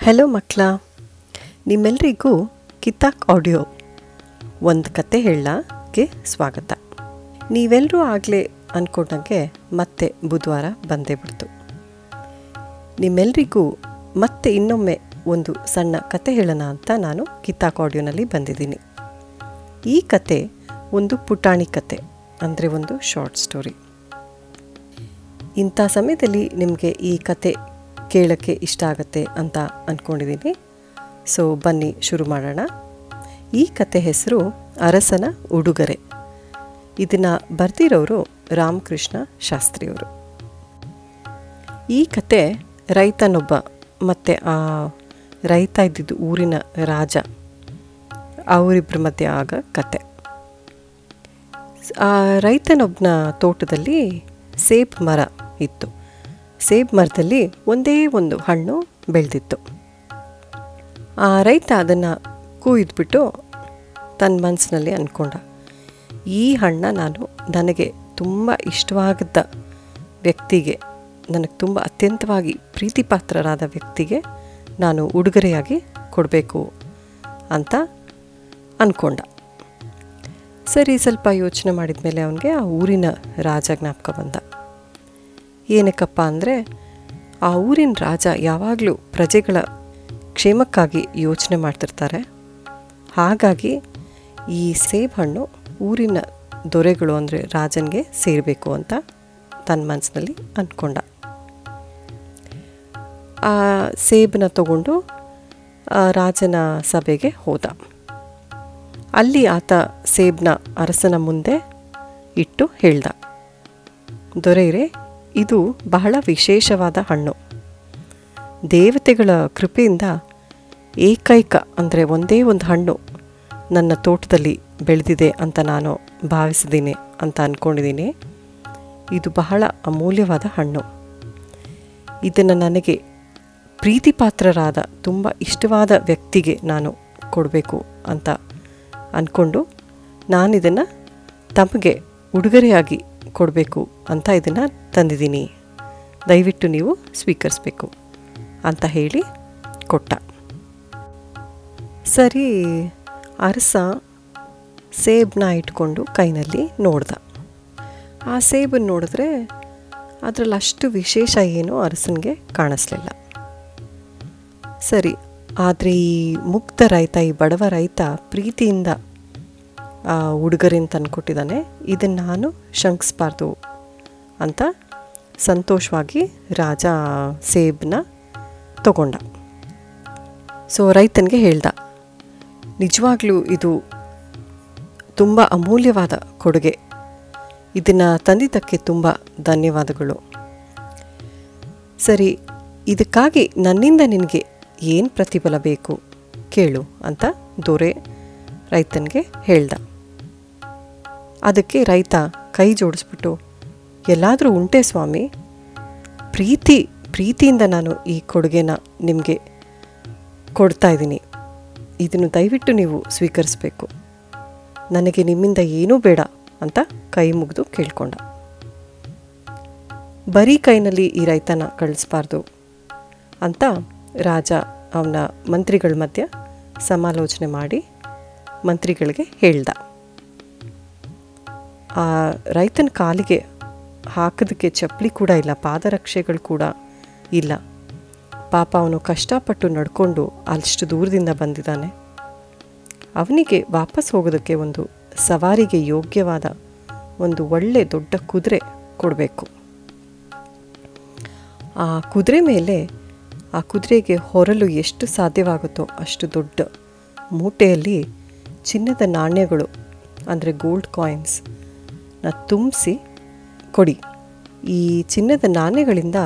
Hello ಮಕ್ಕಳ. ನಿಮ್ಮೆಲ್ಲರಿಗೂ ಕಿತ್ತಾಕ್ ಆಡಿಯೋ. ಒಂದು ಕತೆ ಹೇಳಕ್ಕೆ ಸ್ವಾಗತ. ನೀವೆಲ್ಲರೂ ಆಗಲೇ ಅಂದ್ಕೊಂಡಂಗೆ ಮತ್ತೆ ಬುಧವಾರ ಬಂದೇ ಬಿಡ್ತು. ನಿಮ್ಮೆಲ್ಲರಿಗೂ ಮತ್ತೆ ಇನ್ನೊಮ್ಮೆ ಒಂದು ಸಣ್ಣ ಕತೆ ಹೇಳೋಣ ಅಂತ ನಾನು ಕಿತಾಕ್ ಆಡಿಯೋನಲ್ಲಿ ಬಂದಿದ್ದೀನಿ. ಈ ಕತೆ ಒಂದು ಪುಟಾಣಿ ಕತೆ, ಅಂದರೆ ಒಂದು ಶಾರ್ಟ್ ಸ್ಟೋರಿ. ಇಂಥ ಸಮಯದಲ್ಲಿ ನಿಮಗೆ ಈ ಕತೆ ಕೇಳೋಕ್ಕೆ ಇಷ್ಟ ಆಗುತ್ತೆ ಅಂತ ಅಂದ್ಕೊಂಡಿದ್ದೀನಿ ಸೊ ಬನ್ನಿ, ಶುರು ಮಾಡೋಣ. ಈ ಕತೆ ಹೆಸರು ಅರಸನ ಉಡುಗೊರೆ. ಇದನ್ನು ಬರ್ತಿರೋರು ರಾಮಕೃಷ್ಣ ಶಾಸ್ತ್ರಿಯವರು. ಈ ಕತೆ ರೈತನೊಬ್ಬ ಮತ್ತು ಆ ರೈತ ಇದ್ದಿದ್ದು ಊರಿನ ರಾಜ. ಅವರಿಬ್ಬರ ಮಧ್ಯೆ ಆಗ ಕತೆ. ಆ ರೈತನೊಬ್ಬನ ತೋಟದಲ್ಲಿ ಸೇಬು ಮರ ಇತ್ತು. ಸೇಬ್ ಮರದಲ್ಲಿ ಒಂದೇ ಒಂದು ಹಣ್ಣು ಬೆಳೆದಿತ್ತು. ಆ ರೈತ ಅದನ್ನು ಕೂಯ್ದುಬಿಟ್ಟು ತನ್ನ ಮನಸ್ಸಿನಲ್ಲಿ ಅಂದ್ಕೊಂಡ ಈ ಹಣ್ಣ ನಾನು ನನಗೆ ತುಂಬ ಇಷ್ಟವಾಗಿದ್ದ ವ್ಯಕ್ತಿಗೆ, ನನಗೆ ತುಂಬ ಅತ್ಯಂತವಾಗಿ ಪ್ರೀತಿಪಾತ್ರರಾದ ವ್ಯಕ್ತಿಗೆ ನಾನು ಉಡುಗೊರೆಯಾಗಿ ಕೊಡಬೇಕು ಅಂತ ಅಂದ್ಕೊಂಡ ಸರಿ, ಸ್ವಲ್ಪ ಯೋಚನೆ ಮಾಡಿದ ಮೇಲೆ ಅವನಿಗೆ ಆ ಊರಿನ ರಾಜ ಜ್ಞಾಪಕ ಬಂದ. ಏನಕ್ಕಪ್ಪ ಅಂದರೆ ಆ ಊರಿನ ರಾಜ ಯಾವಾಗಲೂ ಪ್ರಜೆಗಳ ಕ್ಷೇಮಕ್ಕಾಗಿ ಯೋಚನೆ ಮಾಡ್ತಿರ್ತಾರೆ. ಹಾಗಾಗಿ ಈ ಸೇಬ್ ಊರಿನ ದೊರೆಗಳು ಅಂದರೆ ರಾಜನಿಗೆ ಸೇರಬೇಕು ಅಂತ ತನ್ನ ಮನಸ್ಸಿನಲ್ಲಿ ಅಂದ್ಕೊಂಡ ಆ ಸೇಬನ್ನ ತಗೊಂಡು ರಾಜನ ಸಭೆಗೆ ಹೋದ. ಅಲ್ಲಿ ಆತ ಸೇಬ್ನ ಅರಸನ ಮುಂದೆ ಇಟ್ಟು ಹೇಳ್ದ. ದೊರೆಯರೆ ಇದು ಬಹಳ ವಿಶೇಷವಾದ ಹಣ್ಣು. ದೇವತೆಗಳ ಕೃಪೆಯಿಂದ ಏಕೈಕ ಅಂದರೆ ಒಂದೇ ಒಂದು ಹಣ್ಣು ನನ್ನ ತೋಟದಲ್ಲಿ ಬೆಳೆದಿದೆ ಅಂತ ನಾನು ಭಾವಿಸಿದ್ದೀನಿ ಅಂತ ಅಂದ್ಕೊಂಡಿದ್ದೀನಿ ಇದು ಬಹಳ ಅಮೂಲ್ಯವಾದ ಹಣ್ಣು. ಇದನ್ನು ನನಗೆ ಪ್ರೀತಿಪಾತ್ರರಾದ ತುಂಬ ಇಷ್ಟವಾದ ವ್ಯಕ್ತಿಗೆ ನಾನು ಕೊಡಬೇಕು ಅಂತ ಅಂದ್ಕೊಂಡು ನಾನಿದನ್ನು ತಮಗೆ ಉಡುಗೊರೆಯಾಗಿ ಕೊಡಬೇಕು ಅಂತ ಇದನ್ನು ತಂದಿದ್ದೀನಿ. ದಯವಿಟ್ಟು ನೀವು ಸ್ವೀಕರಿಸಬೇಕು ಅಂತ ಹೇಳಿ ಕೊಟ್ಟ. ಸರಿ, ಅರಸ ಸೇಬನ್ನ ಇಟ್ಕೊಂಡು ಕೈನಲ್ಲಿ ನೋಡ್ದ. ಆ ಸೇಬನ್ನು ನೋಡಿದ್ರೆ ಅದರಲ್ಲಿ ಅಷ್ಟು ವಿಶೇಷ ಏನು ಅರಸನಿಗೆ ಕಾಣಿಸ್ಲಿಲ್ಲ. ಸರಿ, ಆದರೆ ಈ ಮುಕ್ತ ರೈತ, ಈ ಬಡವ ರೈತ ಪ್ರೀತಿಯಿಂದ ಆ ಉಡುಗೊರೆನ ತಂದುಕೊಟ್ಟಿದ್ದಾನೆ. ಇದನ್ನು ನಾನು ಶಂಕಿಸ್ಬಾರ್ದು ಅಂತ ಸಂತೋಷವಾಗಿ ರಾಜ ಸೇಬನ್ನ ತಗೊಂಡ. ಸೊ, ರೈತನಿಗೆ ಹೇಳ್ದ. ನಿಜವಾಗ್ಲೂ ಇದು ತುಂಬ ಅಮೂಲ್ಯವಾದ ಕೊಡುಗೆ. ಇದನ್ನು ತಂದಿದ್ದಕ್ಕೆ ತುಂಬ ಧನ್ಯವಾದಗಳು. ಸರಿ, ಇದಕ್ಕಾಗಿ ನನ್ನಿಂದ ನಿನಗೆ ಏನು ಪ್ರತಿಫಲ ಬೇಕು ಕೇಳು ಅಂತ ದೊರೆ ರೈತನಿಗೆ ಹೇಳ್ದ. ಅದಕ್ಕೆ ರೈತ ಕೈ ಜೋಡಿಸ್ಬಿಟ್ಟು, ಎಲ್ಲಾದರೂ ಉಂಟೆ ಸ್ವಾಮಿ? ಪ್ರೀತಿ, ಪ್ರೀತಿಯಿಂದ ನಾನು ಈ ಕೊಡುಗೆನ ನಿಮಗೆ ಕೊಡ್ತಾ ಇದ್ದೀನಿ. ಇದನ್ನು ದಯವಿಟ್ಟು ನೀವು ಸ್ವೀಕರಿಸಬೇಕು. ನನಗೆ ನಿಮ್ಮಿಂದ ಏನೂ ಬೇಡ ಅಂತ ಕೈ ಮುಗಿದು ಕೇಳ್ಕೊಂಡ. ಬರೀ ಕೈನಲ್ಲಿ ಈ ರೈತನ ಕಳಿಸ್ಬಾರ್ದು ಅಂತ ರಾಜ ಅವನ ಮಂತ್ರಿಗಳ ಮಧ್ಯ ಸಮಾಲೋಚನೆ ಮಾಡಿ ಮಂತ್ರಿಗಳಿಗೆ ಹೇಳ್ದ. ಆ ರೈತನ ಕಾಲಿಗೆ ಹಾಕೋದಕ್ಕೆ ಚಪ್ಪಲಿ ಕೂಡ ಇಲ್ಲ, ಪಾದರಕ್ಷೆಗಳು ಕೂಡ ಇಲ್ಲ. ಪಾಪ ಅವನು ಕಷ್ಟಪಟ್ಟು ನಡ್ಕೊಂಡು ಅಷ್ಟು ದೂರದಿಂದ ಬಂದಿದ್ದಾನೆ. ಅವನಿಗೆ ವಾಪಸ್ ಹೋಗೋದಕ್ಕೆ ಒಂದು ಸವಾರಿಗೆ ಯೋಗ್ಯವಾದ ಒಂದು ಒಳ್ಳೆ ದೊಡ್ಡ ಕುದುರೆ ಕೊಡಬೇಕು. ಆ ಕುದುರೆ ಮೇಲೆ ಆ ಕುದುರೆಗೆ ಹೊರಲು ಎಷ್ಟು ಸಾಧ್ಯವಾಗುತ್ತೋ ಅಷ್ಟು ದೊಡ್ಡ ಮೂಟೆಯಲ್ಲಿ ಚಿನ್ನದ ನಾಣ್ಯಗಳು, ಅಂದರೆ ಗೋಲ್ಡ್ ಕಾಯಿನ್ಸ್ನ ತುಂಬಿಸಿ ಕೊಡಿ. ಈ ಚಿನ್ನದ ನಾಣ್ಯಗಳಿಂದ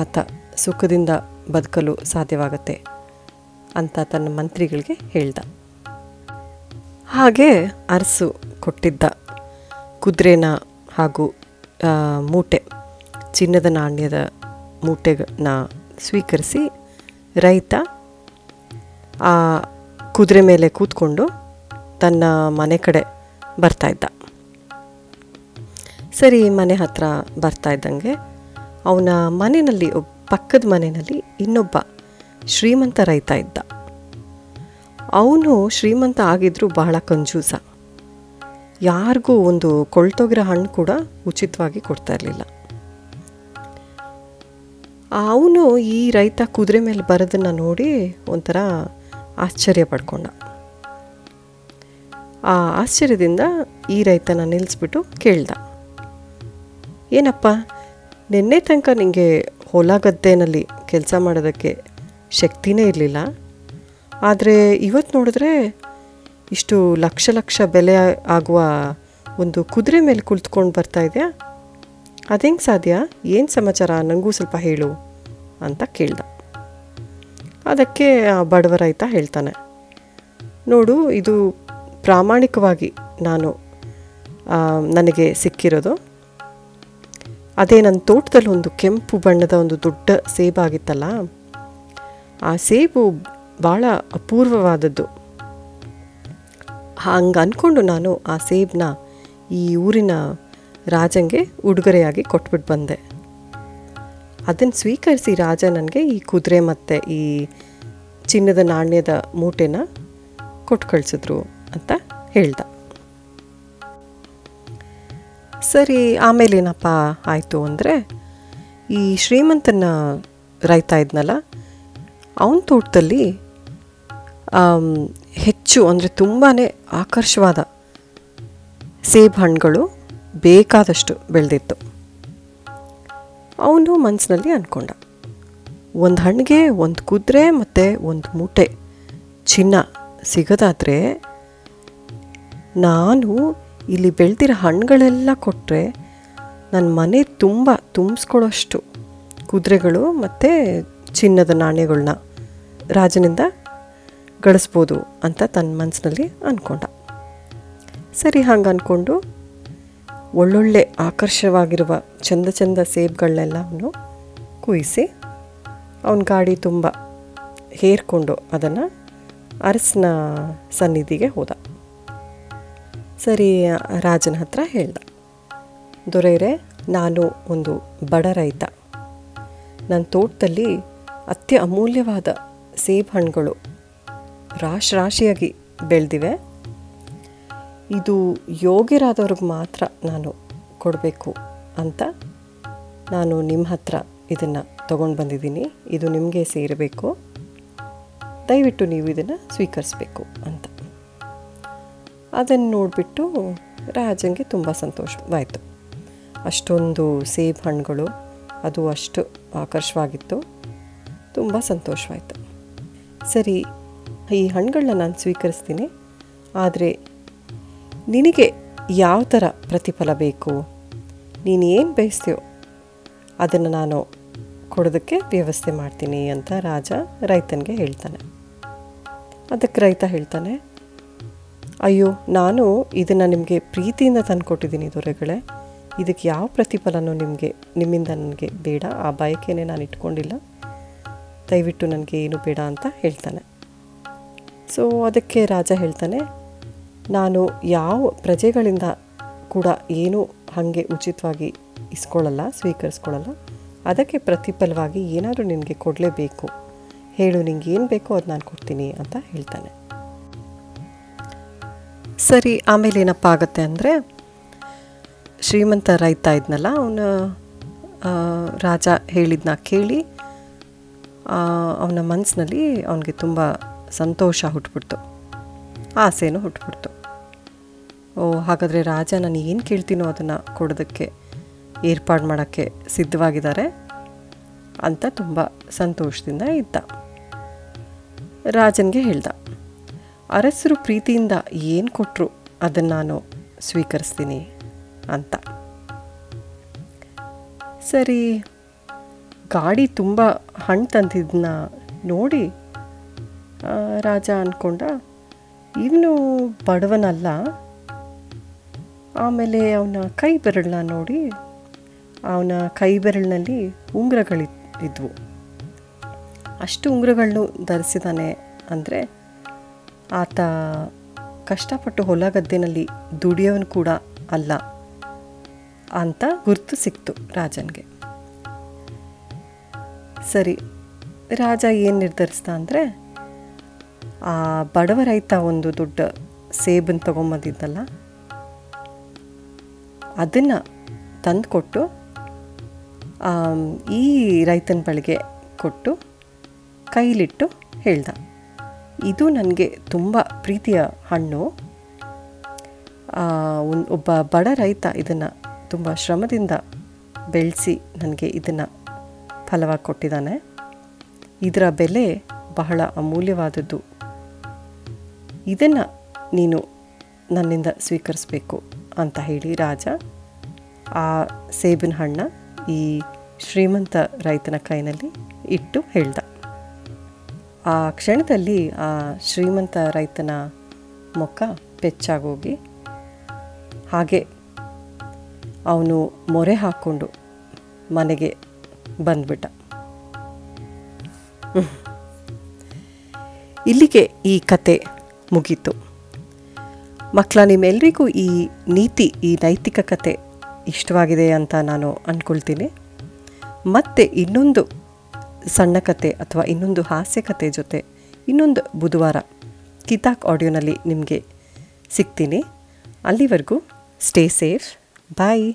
ಆತ ಸುಖದಿಂದ ಬದುಕಲು ಸಾಧ್ಯವಾಗುತ್ತೆ ಅಂತ ತನ್ನ ಮಂತ್ರಿಗಳಿಗೆ ಹೇಳ್ದ. ಹಾಗೆ ಅರಸು ಕೊಟ್ಟಿದ್ದ ಕುದುರೆನ ಹಾಗೂ ಮೂಟೆ, ಚಿನ್ನದ ನಾಣ್ಯದ ಮೂಟೆನ ಸ್ವೀಕರಿಸಿ ರೈತ ಆ ಕುದುರೆ ಮೇಲೆ ಕೂತ್ಕೊಂಡು ತನ್ನ ಮನೆ ಕಡೆ ಬರ್ತಾ ಇದ್ದ. ಸರಿ, ಮನೆ ಹತ್ರ ಬರ್ತಾ ಇದ್ದಂಗೆ ಅವನ ಮನೆಯಲ್ಲಿ ಒಬ್ಬ ಪಕ್ಕದ ಮನೆಯಲ್ಲಿ ಇನ್ನೊಬ್ಬ ಶ್ರೀಮಂತ ರೈತ ಇದ್ದ. ಅವನು ಶ್ರೀಮಂತ ಆಗಿದ್ರು ಬಹಳ ಕಂಜೂಸ. ಯಾರಿಗೂ ಒಂದು ಕೊಳ್ತೋಗಿರೋ ಹಣ್ಣು ಕೂಡ ಉಚಿತವಾಗಿ ಕೊಡ್ತಾ ಇರಲಿಲ್ಲ. ಅವನು ಈ ರೈತ ಕುದುರೆ ಮೇಲೆ ಬರೋದನ್ನು ನೋಡಿ ಒಂಥರ ಆಶ್ಚರ್ಯ ಪಡ್ಕೊಂಡ. ಆ ಆಶ್ಚರ್ಯದಿಂದ ಈ ರೈತನ ನಿಲ್ಲಿಸ್ಬಿಟ್ಟು ಕೇಳ್ದ. ಏನಪ್ಪ, ನಿನ್ನೆ ತನಕ ನಿಮಗೆ ಹೊಲ ಗದ್ದೆನಲ್ಲಿ ಕೆಲಸ ಮಾಡೋದಕ್ಕೆ ಶಕ್ತಿನೇ ಇರಲಿಲ್ಲ. ಆದರೆ ಇವತ್ತು ನೋಡಿದ್ರೆ ಇಷ್ಟು ಲಕ್ಷ ಲಕ್ಷ ಬೆಲೆ ಆಗುವ ಒಂದು ಕುದುರೆ ಮೇಲೆ ಕುಳಿತುಕೊಂಡು ಬರ್ತಾ ಇದೆಯಾ? ಅದೆಂಗೆ ಸಾಧ್ಯ? ಏನು ಸಮಾಚಾರ? ನನಗೂ ಸ್ವಲ್ಪ ಹೇಳು ಅಂತ ಕೇಳ್ದ. ಅದಕ್ಕೆ ಆ ಬಡವ ರೈತ ಹೇಳ್ತಾನೆ. ನೋಡು, ಇದು ಪ್ರಾಮಾಣಿಕವಾಗಿ ನಾನು ನನಗೆ ಸಿಕ್ಕಿರೋದು. ಅದೇ ನನ್ನ ತೋಟದಲ್ಲಿ ಒಂದು ಕೆಂಪು ಬಣ್ಣದ ಒಂದು ದೊಡ್ಡ ಸೇಬಾಗಿತ್ತಲ್ಲ, ಆ ಸೇಬು ಭಾಳ ಅಪೂರ್ವವಾದದ್ದು. ಹಂಗೆ ಅಂದ್ಕೊಂಡು ನಾನು ಆ ಸೇಬನ್ನ ಈ ಊರಿನ ರಾಜಂಗೆ ಉಡುಗೊರೆಯಾಗಿ ಕೊಟ್ಬಿಟ್ಟು ಬಂದೆ. ಅದನ್ನು ಸ್ವೀಕರಿಸಿ ರಾಜ ನನಗೆ ಈ ಕುದುರೆ ಮತ್ತು ಈ ಚಿನ್ನದ ನಾಣ್ಯದ ಮೂಟೆನ ಕೊಟ್ಟು ಕಳಿಸಿದ್ರು ಅಂತ ಹೇಳ್ದ. ಸರಿ, ಆಮೇಲೆ ಏನಪ್ಪ ಆಯಿತು ಅಂದರೆ, ಈ ಶ್ರೀಮಂತನ ರೈತ ಇದ್ನಲ್ಲ, ಅವನ ತೋಟದಲ್ಲಿ ಹೆಚ್ಚು ಅಂದರೆ ತುಂಬಾ ಆಕರ್ಷವಾದ ಸೇಬು ಹಣ್ಣುಗಳು ಬೇಕಾದಷ್ಟು ಬೆಳೆದಿತ್ತು. ಅವನು ಮನಸ್ಸಿನಲ್ಲಿ ಅಂದ್ಕೊಂಡ ಒಂದು ಹಣ್ಣಿಗೆ ಒಂದು ಕುದುರೆ ಮತ್ತು ಒಂದು ಮೂಟೆ ಚಿನ್ನ ಸಿಗೋದಾದರೆ, ನಾನು ಇಲ್ಲಿ ಬೆಳೆದಿರೋ ಹಣ್ಣುಗಳೆಲ್ಲ ಕೊಟ್ಟರೆ ನನ್ನ ಮನೆ ತುಂಬ ತುಂಬಿಸ್ಕೊಳ್ಳೋಷ್ಟು ಕುದುರೆಗಳು ಮತ್ತು ಚಿನ್ನದ ನಾಣ್ಯಗಳನ್ನ ರಾಜನಿಂದ ಗಳಿಸ್ಬೋದು ಅಂತ ತನ್ನ ಮನಸ್ಸಿನಲ್ಲಿ ಅಂದ್ಕೊಂಡ ಸರಿ, ಹಂಗೆ ಅಂದ್ಕೊಂಡು ಒಳ್ಳೊಳ್ಳೆ ಆಕರ್ಷವಾಗಿರುವ ಚಂದ ಚಂದ ಸೇಬ್ಗಳನ್ನೆಲ್ಲ ಅವನು ಕುಯಿಸಿ ಅವನ ಗಾಡಿ ತುಂಬ ಹೇರ್ಕೊಂಡು ಅದನ್ನು ಅರಸನ ಸನ್ನಿಧಿಗೆ ಹೋದ. ಸರಿ, ರಾಜನ ಹತ್ರ ಹೇಳ್ದ. ದೊರೆಯರೆ, ನಾನು ಒಂದು ಬಡ ರೈತ. ನನ್ನ ತೋಟದಲ್ಲಿ ಅತ್ಯ ಅಮೂಲ್ಯವಾದ ಸೇಬು ಹಣ್ಣುಗಳು ರಾಶಿ ರಾಶಿಯಾಗಿ ಬೆಳೆದಿವೆ. ಇದು ಯೋಗ್ಯರಾದವ್ರಿಗೆ ಮಾತ್ರ ನಾನು ಕೊಡಬೇಕು ಅಂತ ನಾನು ನಿಮ್ಮ ಹತ್ರ ಇದನ್ನು ತೊಗೊಂಡು ಬಂದಿದ್ದೀನಿ. ಇದು ನಿಮಗೆ ಸೇರಬೇಕು. ದಯವಿಟ್ಟು ನೀವು ಇದನ್ನು ಸ್ವೀಕರಿಸಬೇಕು ಅಂತ. ಅದನ್ನು ನೋಡಿಬಿಟ್ಟು ರಾಜನಿಗೆ ತುಂಬ ಸಂತೋಷವಾಯಿತು. ಅಷ್ಟೊಂದು ಸೇಬು ಹಣ್ಣುಗಳು, ಅದು ಅಷ್ಟು ಆಕರ್ಷವಾಗಿತ್ತು. ತುಂಬ ಸಂತೋಷವಾಯಿತು. ಸರಿ, ಈ ಹಣ್ಣುಗಳನ್ನ ನಾನು ಸ್ವೀಕರಿಸ್ತೀನಿ. ಆದರೆ ನಿನಗೆ ಯಾವ ಥರ ಪ್ರತಿಫಲ ಬೇಕು? ನೀನು ಏನು ಬಯಸ್ತೀಯೋ ಅದನ್ನು ನಾನು ಕೊಡೋದಕ್ಕೆ ವ್ಯವಸ್ಥೆ ಮಾಡ್ತೀನಿ ಅಂತ ರಾಜ ರೈತನಿಗೆ ಹೇಳ್ತಾನೆ. ಅದಕ್ಕೆ ರೈತ ಹೇಳ್ತಾನೆ ಅಯ್ಯೋ, ನಾನು ಇದನ್ನು ನಿಮಗೆ ಪ್ರೀತಿಯಿಂದ ತಂದುಕೊಟ್ಟಿದ್ದೀನಿ ದೊರೆಗಳೇ. ಇದಕ್ಕೆ ಯಾವ ಪ್ರತಿಫಲನೂ ನಿಮಗೆ, ನಿಮ್ಮಿಂದ ನನಗೆ ಬೇಡ, ಆ ಬಯಕೆನೇ ನಾನು ಇಟ್ಕೊಂಡಿಲ್ಲ. ದಯವಿಟ್ಟು ನನಗೆ ಏನು ಬೇಡ ಅಂತ ಹೇಳ್ತಾನೆ. ಸೊ ಅದಕ್ಕೆ ರಾಜ ಹೇಳ್ತಾನೆ, ನಾನು ಯಾವ ಪ್ರಜೆಗಳಿಂದ ಕೂಡ ಏನೂ ಹಾಗೆ ಉಚಿತವಾಗಿ ಇಸ್ಕೊಳ್ಳಲ್ಲ, ಸ್ವೀಕರಿಸ್ಕೊಳ್ಳಲ್ಲ, ಅದಕ್ಕೆ ಪ್ರತಿಫಲವಾಗಿ ಏನಾದರೂ ನಿನಗೆ ಕೊಡಲೇಬೇಕು. ಹೇಳು ನಿಂಗೆ ಏನು ಬೇಕೋ ಅದು ನಾನು ಕೊಡ್ತೀನಿ ಅಂತ ಹೇಳ್ತಾನೆ. ಸರಿ, ಆಮೇಲೆ ಏನಪ್ಪ ಆಗುತ್ತೆ ಅಂದರೆ, ಶ್ರೀಮಂತ ರೈತ ಇದ್ನಲ್ಲ, ಅವನ ರಾಜ ಹೇಳಿದ್ನ ಕೇಳಿ ಅವನ ಮನಸ್ಸಿನಲ್ಲಿ ಅವನಿಗೆ ತುಂಬ ಸಂತೋಷ ಹುಟ್ಬಿಡ್ತು. ಆಸೆನೂ ಹುಟ್ಬಿಡ್ತು. ಓ, ಹಾಗಾದರೆ ರಾಜ ನಾನು ಏನು ಕೇಳ್ತೀನೋ ಅದನ್ನು ಕೊಡೋದಕ್ಕೆ, ಏರ್ಪಾಡು ಮಾಡೋಕ್ಕೆ ಸಿದ್ಧವಾಗಿದ್ದಾರೆ ಅಂತ ತುಂಬ ಸಂತೋಷದಿಂದ ಇದ್ದ. ರಾಜನಿಗೆ ಹೇಳ್ದ. ಅರಸರು ಪ್ರೀತಿಯಿಂದ ಏನು ಕೊಟ್ಟರು ಅದನ್ನು ನಾನು ಸ್ವೀಕರಿಸ್ತೀನಿ ಅಂತ. ಸರಿ, ಗಾಡಿ ತುಂಬ ಹಣ್ಣು ತಂದಿದ್ದನ್ನ ನೋಡಿ ರಾಜ ಅಂದ್ಕೊಂಡ ಇವನು ಬಡವನಲ್ಲ, ಆಮೇಲೆ ಅವನ ಕೈ ಬೆರಳನ್ನ ನೋಡಿ, ಅವನ ಕೈ ಬೆರಳಿನಲ್ಲಿ ಉಂಗುರಗಳಿದ್ವು. ಅಷ್ಟು ಉಂಗುರಗಳನ್ನೂ ಧರಿಸಿದಾನೆ ಅಂದರೆ ಆತ ಕಷ್ಟಪಟ್ಟು ಹೊಲ ಗದ್ದೆನಲ್ಲಿ ದುಡಿಯೋನು ಕೂಡ ಅಲ್ಲ ಅಂತ ಗುರುತು ಸಿಕ್ತು ರಾಜನಿಗೆ. ಸರಿ, ರಾಜ ಏನು ನಿರ್ಧರಿಸ್ದ ಅಂದರೆ, ಆ ಬಡವ ರೈತ ಒಂದು ದೊಡ್ಡ ಸೇಬನ್ನು ತೊಗೊಂಬಂದಿದ್ದಲ್ಲ, ಅದನ್ನು ತಂದುಕೊಟ್ಟು ಈ ರೈತನ ಬಳಿಗೆ ಕೊಟ್ಟು, ಕೈಲಿಟ್ಟು ಹೇಳ್ದ. ಇದು ನನಗೆ ತುಂಬ ಪ್ರೀತಿಯ ಹಣ್ಣು. ಒಬ್ಬ ಬಡ ರೈತ ಇದನ್ನು ತುಂಬ ಶ್ರಮದಿಂದ ಬೆಳೆಸಿ ನನಗೆ ಇದನ್ನು ಫಲವಾಗಿ ಕೊಟ್ಟಿದ್ದಾನೆ. ಇದರ ಬೆಲೆ ಬಹಳ ಅಮೂಲ್ಯವಾದದ್ದು. ಇದನ್ನು ನೀನು ನನ್ನಿಂದ ಸ್ವೀಕರಿಸಬೇಕು ಅಂತ ಹೇಳಿ ರಾಜ. ಆ ಸೇಬಿನ ಹಣ್ಣ ಈ ಶ್ರೀಮಂತ ರೈತನ ಕೈನಲ್ಲಿ ಇಟ್ಟು ಹೇಳ್ದ. ಆ ಕ್ಷಣದಲ್ಲಿ ಆ ಶ್ರೀಮಂತ ರೈತನ ಮುಖ ಪೆಚ್ಚಾಗೋಗಿ ಹಾಗೆ ಅವನು ಮೊರೆ ಹಾಕ್ಕೊಂಡು ಮನೆಗೆ ಬಂದ್ಬಿಟ್ಟ. ಇಲ್ಲಿಗೆ ಈ ಕತೆ ಮುಗೀತು. ಮಕ್ಕಳ ನಿಮ್ಮೆಲ್ಲರಿಗೂ ಈ ನೀತಿ, ಈ ನೈತಿಕ ಕತೆ ಇಷ್ಟವಾಗಿದೆ ಅಂತ ನಾನು ಅಂದ್ಕೊಳ್ತೀನಿ ಮತ್ತೆ ಇನ್ನೊಂದು ಸಣ್ಣ ಕತೆ ಅಥವಾ ಇನ್ನೊಂದು ಹಾಸ್ಯ ಕತೆ ಜೊತೆ ಇನ್ನೊಂದು ಬುಧವಾರ ಕಿತಾಕ್ ಆಡಿಯೋನಲ್ಲಿ ನಿಮಗೆ ಸಿಗ್ತೀನಿ. ಅಲ್ಲಿವರೆಗೂ ಸ್ಟೇ ಸೇಫ್ ಬಾಯ್